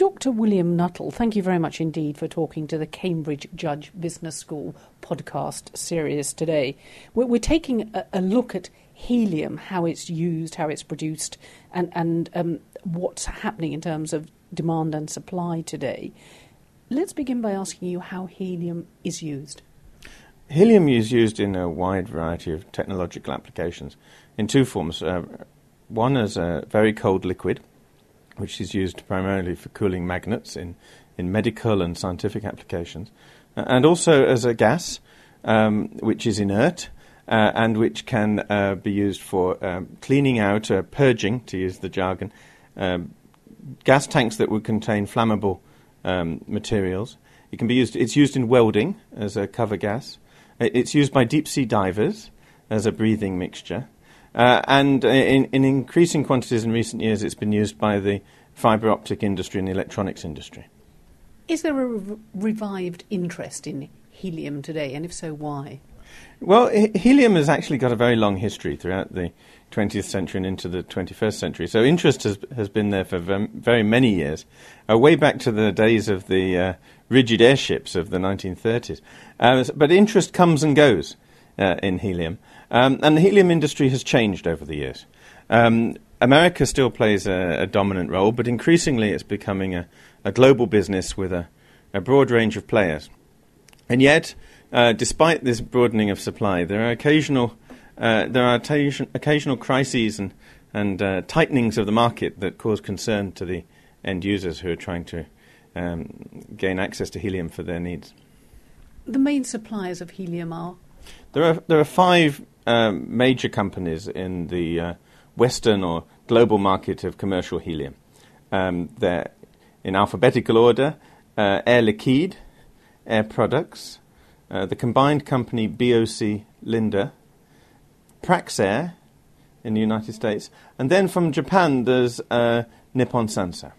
Dr. William Nuttall, thank you very much indeed for talking to the Cambridge Judge Business School podcast series today. We're, we're taking a, a, look at helium, how it's used, how it's produced, and, and um, what's happening in terms of demand and supply today. Let's begin by asking you how helium is used. Helium is used in a wide variety of technological applications in two forms. Uh, one as a very cold liquid, which is used primarily for cooling magnets in, in medical and scientific applications, and also as a gas, um, which is inert. Uh, and which can uh, be used for um, cleaning out, uh, purging, to use the jargon, um, gas tanks that would contain flammable um, materials. It can be used. It's used in welding as a cover gas. It's used by deep sea divers as a breathing mixture. Uh, and in, in, increasing quantities in recent years, it's been used by the fibre optic industry and the electronics industry. Is there a re- revived interest in helium today, and if so, why? Well, he- helium has actually got a very long history throughout the 20th century and into the 21st century. So interest has, has been there for very many years, uh, way back to the days of the uh, rigid airships of the 1930s. Uh, but interest comes and goes uh, in helium. Um, and the helium industry has changed over the years. Um, America still plays a, a, dominant role, but increasingly it's becoming a, a global business with a, a, broad range of players. And yet, uh, despite this broadening of supply, there are occasional uh, there are occasional crises and, and uh, tightenings of the market that cause concern to the end users who are trying to um, gain access to helium for their needs. The main suppliers of helium are? There are, there are five um, major companies in the uh, Western or global market of commercial helium. Um, they're in alphabetical order uh, Air Liquide, Air Products, uh, the combined company BOC Linde, Praxair in the United States, and then from Japan there's uh, Nippon Sanso.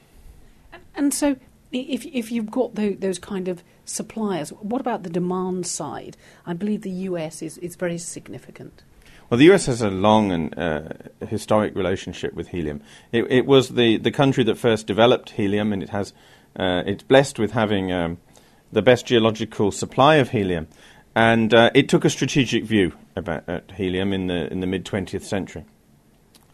And so, if if you've got the, those kind of suppliers, what about the demand side? I believe the US is is very significant. Well, the US has a long and uh, historic relationship with helium. It, it, was the, the country that first developed helium, and it has uh, it's blessed with having um, the best geological supply of helium. And uh, it took a strategic view about helium in the in the mid 20th century,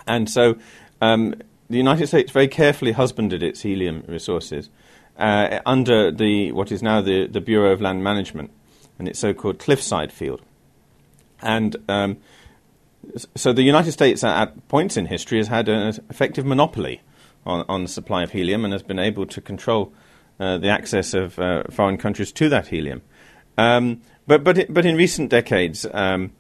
and so um, the United States very carefully husbanded its helium resources uh, under the what is now the the Bureau of Land Management and its so-called Cliffside Field, and um, so the United States at points in history has had an effective monopoly on, on the supply of helium and has been able to control uh, the access of uh, foreign countries to that helium. Um, but but it, but in recent decades, um,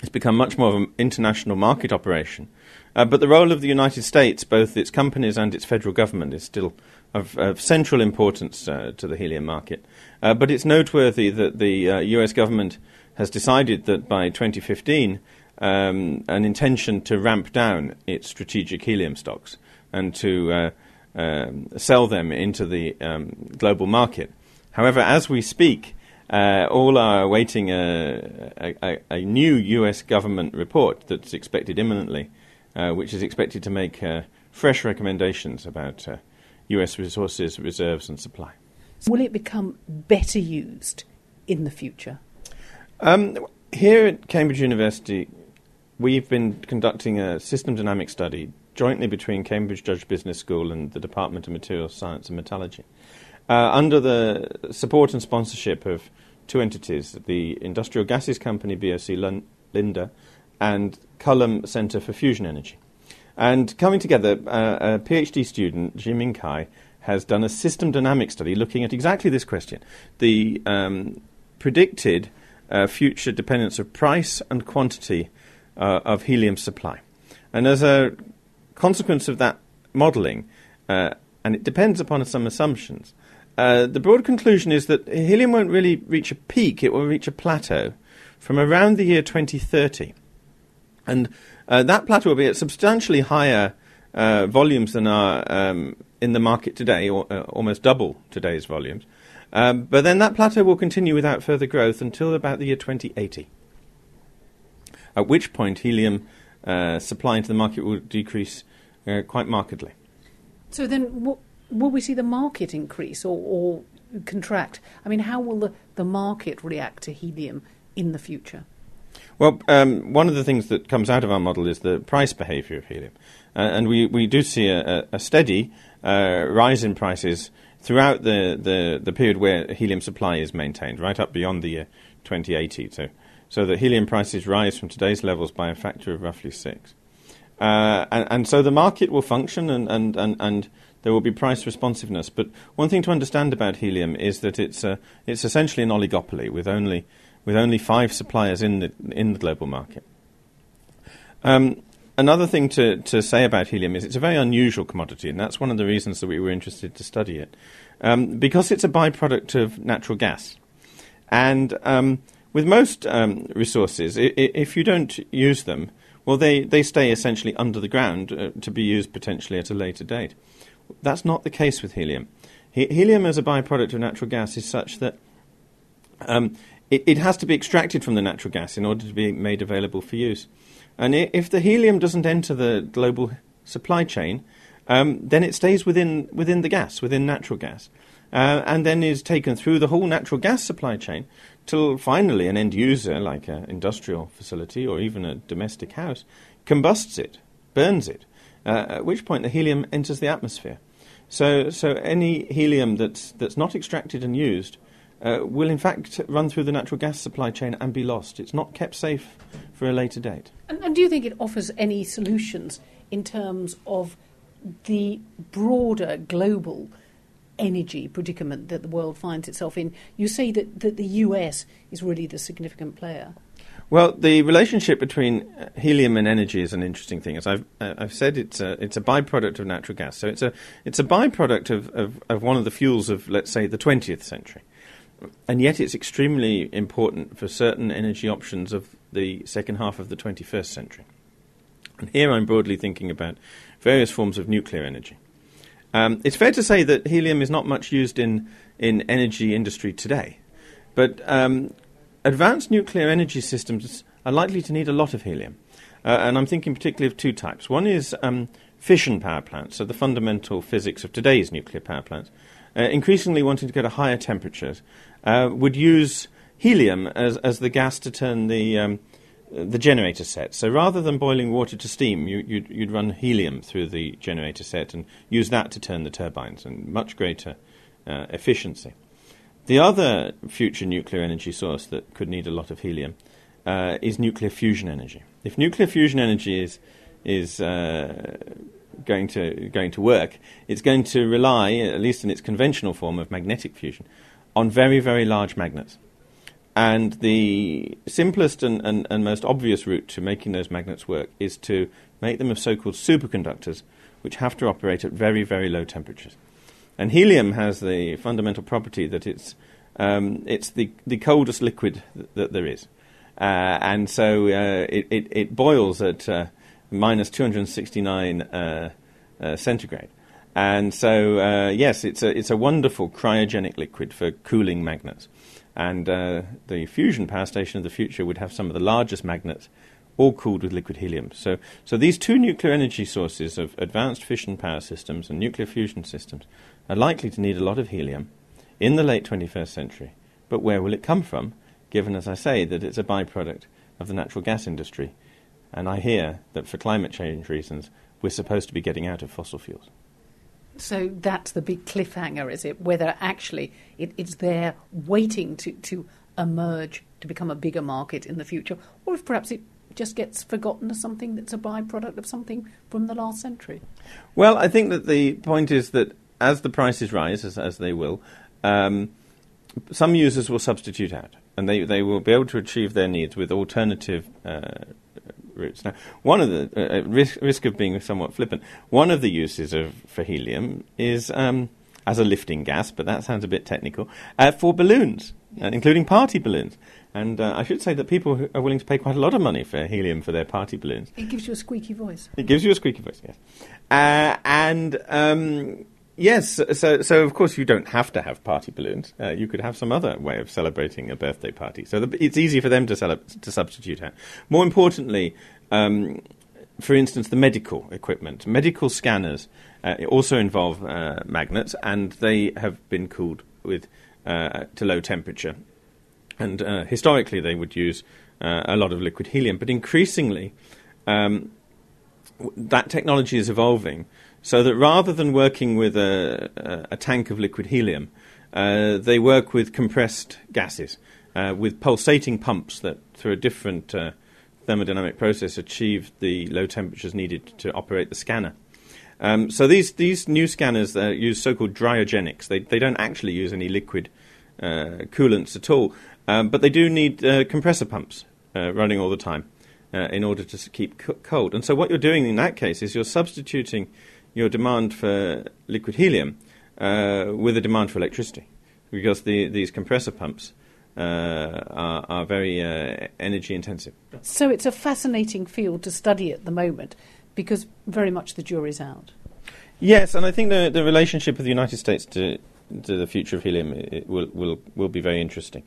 it's become much more of an international market operation. Uh, but the role of the United States, both its companies and its federal government, is still of, of central importance uh, to the helium market. Uh, but it's noteworthy that the US uh, government has decided that by 2015, um, an intention to ramp down its strategic helium stocks and to uh, um, sell them into the um, global market. However, as we speak, uh, all are awaiting a, a, a, new US government report that's expected imminently, uh, which is expected to make uh, fresh recommendations about US resources, reserves, and supply. Will it become better used in the future? Um, here at Cambridge University, we've been conducting a system dynamic study jointly between Cambridge Judge Business School and the Department of Materials Science and Metallurgy uh, under the support and sponsorship of two entities, the Industrial Gases Company, BOC Linde, and Culham Centre for Fusion Energy. And coming together, uh, a PhD student, Jiming Kai, has done a system dynamic study looking at exactly this question the um, predicted uh, future dependence of price and quantity uh, of helium supply. And as a consequence of that modelling, uh, and it depends upon some assumptions, uh, the broad conclusion is that helium won't really reach a peak, it will reach a plateau from around the year 2030. And uh, that plateau will be at substantially higher uh, volumes than are um, in the market today, or uh, almost double today's volumes. Um, but then that plateau will continue without further growth until about the year 2080, at which point helium uh, supply into the market will decrease quite markedly. So then, will we see the market increase or, or contract? I mean, how will the, the market react to helium in the future? Well, um, one of the things that comes out of our model is the price behaviour of helium. Uh, and we, we do see a, a steady uh, rise in prices throughout the, the, the, period where helium supply is maintained, right up beyond the year 2080. So, so that helium prices rise from today's levels by a factor of roughly six. Uh, and, and, so the market will function and, and, and, and there will be price responsiveness. But one thing to understand about helium is that it's, a, it's essentially an oligopoly with only with only five suppliers in the in the global market. Um, another thing to, to say about helium is it's a very unusual commodity, and that's one of the reasons that we were interested to study it, um, because it's a byproduct of natural gas, and um, with most um, resources, I- I- if you don't use them, well, they, they stay essentially under the ground uh, to be used potentially at a later date. That's not the case with helium. He- helium as a byproduct of natural gas is such that um, it, it, has to be extracted from the natural gas in order to be made available for use. And if the helium doesn't enter the global supply chain, um, then it stays within, within the gas, within natural gas, uh, and then is taken through the whole natural gas supply chain till finally an end user, like an industrial facility or even a domestic house, combusts it, burns it, uh, at which point the helium enters the atmosphere. So, so any helium that's, that's not extracted and used uh, will in fact run through the natural gas supply chain and be lost. It's not kept safe for a later date. And, and do you think it offers any solutions in terms of the broader global energy predicament that the world finds itself in? You say that, that the US is really the significant player. Well, the relationship between uh, helium and energy is an interesting thing. As I've, uh, I've said, it's a, it's a byproduct of natural gas. So it's a, it's a byproduct of, of, of one of the fuels of, let's say, the 20th century and yet it's extremely important for certain energy options of the second half of the 21st century. And here I'm broadly thinking about various forms of nuclear energy. Um, it's fair to say that helium is not much used in, in energy industry today, but um, advanced nuclear energy systems are likely to need a lot of helium. Uh, and I'm thinking particularly of two types. One is um, fission power plants, so the fundamental physics of today's nuclear power plants, uh, increasingly wanting to go to higher temperatures, uh, would use helium as, as the gas to turn the, um, the generator set. So rather than boiling water to steam, you, you'd, you'd run helium through the generator set and use that to turn the turbines, and much greater uh, efficiency. The other future nuclear energy source that could need a lot of helium uh, is nuclear fusion energy. If nuclear fusion energy is is uh, going to going to work, it's going to rely, at least in its conventional form of magnetic fusion, on very very large magnets. And the simplest and, and, and most obvious route to making those magnets work is to make them of so-called superconductors, which have to operate at very very low temperatures. And helium has the fundamental property that it's um, it's the the coldest liquid th- that there is, uh, and so uh, it, it, it boils at uh, minus 269 uh, uh, centigrade. And so, uh, yes, it's a, it's a wonderful cryogenic liquid for cooling magnets. And uh, the fusion power station of the future would have some of the largest magnets, all cooled with liquid helium. So, so these two nuclear energy sources of advanced fission power systems and nuclear fusion systems are likely to need a lot of helium in the late 21st century. But where will it come from, given, as I say, that it's a byproduct of the natural gas industry? And I hear that for climate change reasons, we're supposed to be getting out of fossil fuels. So that's the big cliffhanger, is it? Whether actually it, it's there waiting to, to emerge to become a bigger market in the future, or if perhaps it just gets forgotten as something that's a byproduct of something from the last century. Well, I think that the point is that as the prices rise, as, as they will, um, some users will substitute out, and they, they will be able to achieve their needs with alternative uh, routes. Now, one of the uh, uh, risk, risk of being somewhat flippant, one of the uses of for helium is um, as a lifting gas, but that sounds a bit technical, uh, for balloons, uh, including party balloons. And uh, I should say that people are willing to pay quite a lot of money for helium for their party balloons. It gives you a squeaky voice. It gives you a squeaky voice, yes. Uh, and um, Yes, so so of course you don't have to have party balloons. Uh, you could have some other way of celebrating a birthday party. So the, it's easy for them to sell, to substitute out. More importantly, um, for instance, the medical equipment. Medical scanners uh, also involve uh, magnets, and they have been cooled with uh, to low temperature. And uh, historically, they would use uh, a lot of liquid helium, but increasingly, um, that technology is evolving so that rather than working with a, a, tank of liquid helium, uh, they work with compressed gases, with pulsating pumps that, through a different thermodynamic process achieve the low temperatures needed to operate the scanner. Um, so these these new scanners uh, use so-called cryogenics. They they don't actually use any liquid uh, coolants at all, um, but they do need uh, compressor pumps uh, running all the time uh, in order to keep co- cold. And so what you're doing in that case is you're substituting your demand for liquid helium uh, with a demand for electricity, because the, these compressor pumps uh, are, are, very uh, energy intensive. So it's a fascinating field to study at the moment because very much the jury's out. Yes, and I think the, the relationship of the United States to, to the future of helium will, will, will be very interesting.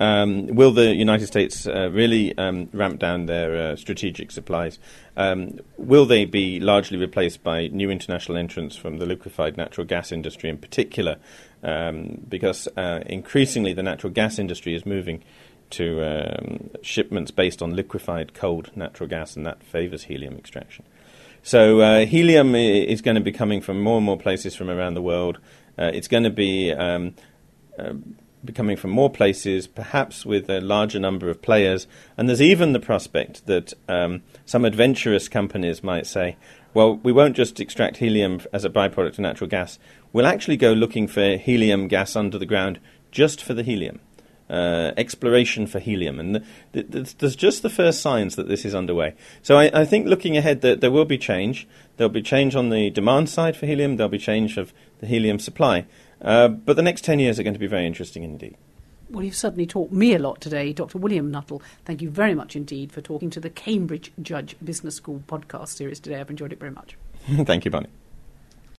Um, will the United States uh, really um, ramp down their uh, strategic supplies? Um, will they be largely replaced by new international entrants from the liquefied natural gas industry in particular? Um, because uh, increasingly the natural gas industry is moving to um, shipments based on liquefied cold natural gas, and that favours helium extraction. So uh, helium is going to be coming from more and more places from around the world. Uh, it's going to be um, becoming from more places, perhaps with a larger number of players. And there's even the prospect that um, some adventurous companies might say, well, we won't just extract helium as a byproduct of natural gas. We'll actually go looking for helium gas under the ground just for the helium. Uh, exploration for helium. And th- th- there's just the first signs that this is underway. So I, I think looking ahead, that there will be change. There'll be change on the demand side for helium. There'll be change of the helium supply. Uh, but the next 10 years are going to be very interesting indeed. Well, you've certainly taught me a lot today, Dr. William Nuttall. Thank you very much indeed for talking to the Cambridge Judge Business School podcast series today. I've enjoyed it very much. Thank you, Bonnie.